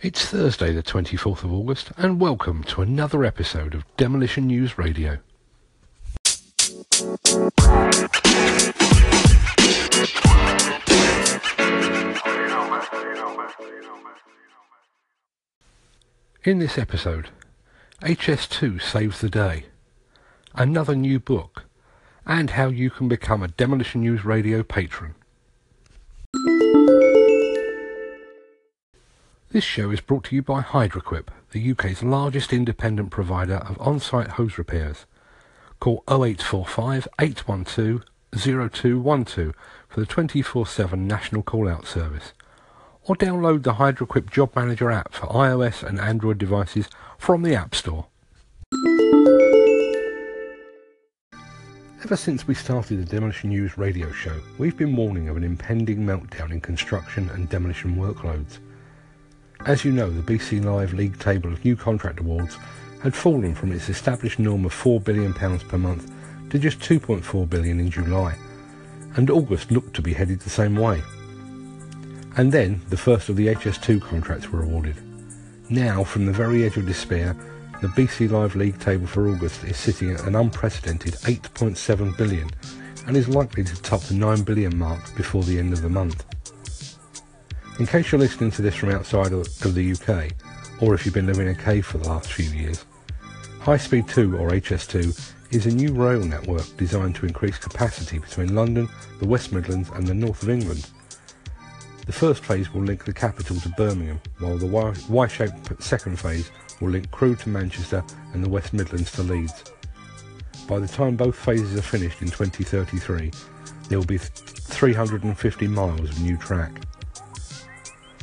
It's Thursday, the 24th of August, and welcome to another episode of Demolition News Radio. In this episode, HS2 saves the day, another new book, and how you can become a Demolition News Radio patron. This show is brought to you by Hydroquip, the UK's largest independent provider of on-site hose repairs. Call 0845 812 0212 for the 24-7 national call-out service. Or download the Hydroquip Job Manager app for iOS and Android devices from the App Store. Ever since we started the Demolition News radio show, we've been warning of an impending meltdown in construction and demolition workloads. As you know, the BC Live League table of new contract awards had fallen from its established norm of £4 billion per month to just £2.4 billion in July, and August looked to be headed the same way. And then the first of the HS2 contracts were awarded. Now, from the very edge of despair, the BC Live League table for August is sitting at an unprecedented 8.7 billion and is likely to top the 9 billion mark before the end of the month. In case you're listening to this from outside of the UK, or if you've been living in a cave for the last few years, High Speed 2 or HS2 is a new rail network designed to increase capacity between London, the West Midlands and the north of England. The first phase will link the capital to Birmingham, while the Y-shaped second phase will link Crewe to Manchester and the West Midlands to Leeds. By the time both phases are finished in 2033, there will be 350 miles of new track.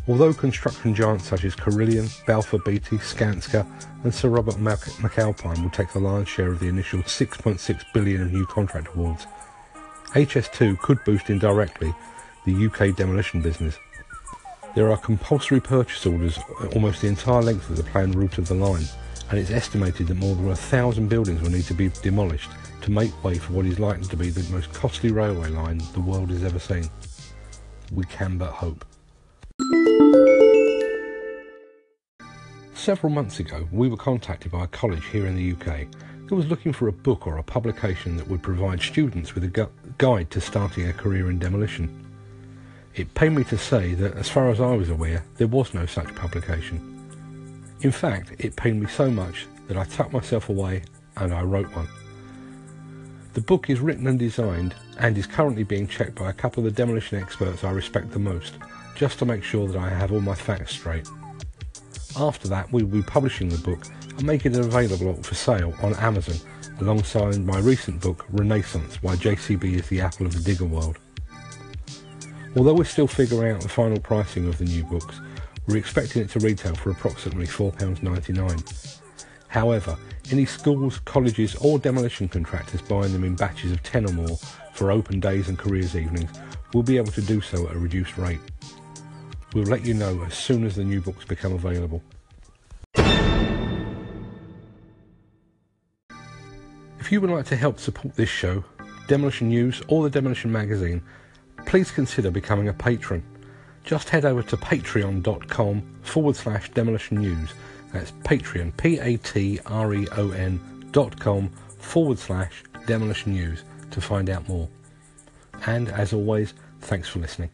Although construction giants such as Carillion, Balfour Beatty, Skanska and Sir Robert McAlpine will take the lion's share of the initial 6.6 billion of new contract awards, HS2 could boost indirectly the UK demolition business. There are compulsory purchase orders almost the entire length of the planned route of the line, and it's estimated that more than a thousand buildings will need to be demolished to make way for what is likely to be the most costly railway line the world has ever seen. We can but hope. Several months ago, we were contacted by a college here in the UK who was looking for a book or a publication that would provide students with a gu- guide to starting a career in demolition. It pained me to say that, as far as I was aware, there was no such publication. In fact, it pained me so much that I tucked myself away and I wrote one. The book is written and designed and is currently being checked by a couple of the demolition experts I respect the most, just to make sure that I have all my facts straight. After that, we will be publishing the book and making it available for sale on Amazon alongside my recent book, Renaissance Why JCB is the Apple of the Digger World. Although we're still figuring out the final pricing of the new books, we're expecting it to retail for approximately £4.99. However, any schools, colleges or demolition contractors buying them in batches of 10 or more for open days and careers evenings will be able to do so at a reduced rate. We'll let you know as soon as the new books become available. If you would like to help support this show, Demolition News or the Demolition Magazine, please consider becoming a patron. Just head over to patreon.com forward slash demolition news. That's Patreon, P-A-T-R-E-O-N dot com forward slash demolition news to find out more. And as always, thanks for listening.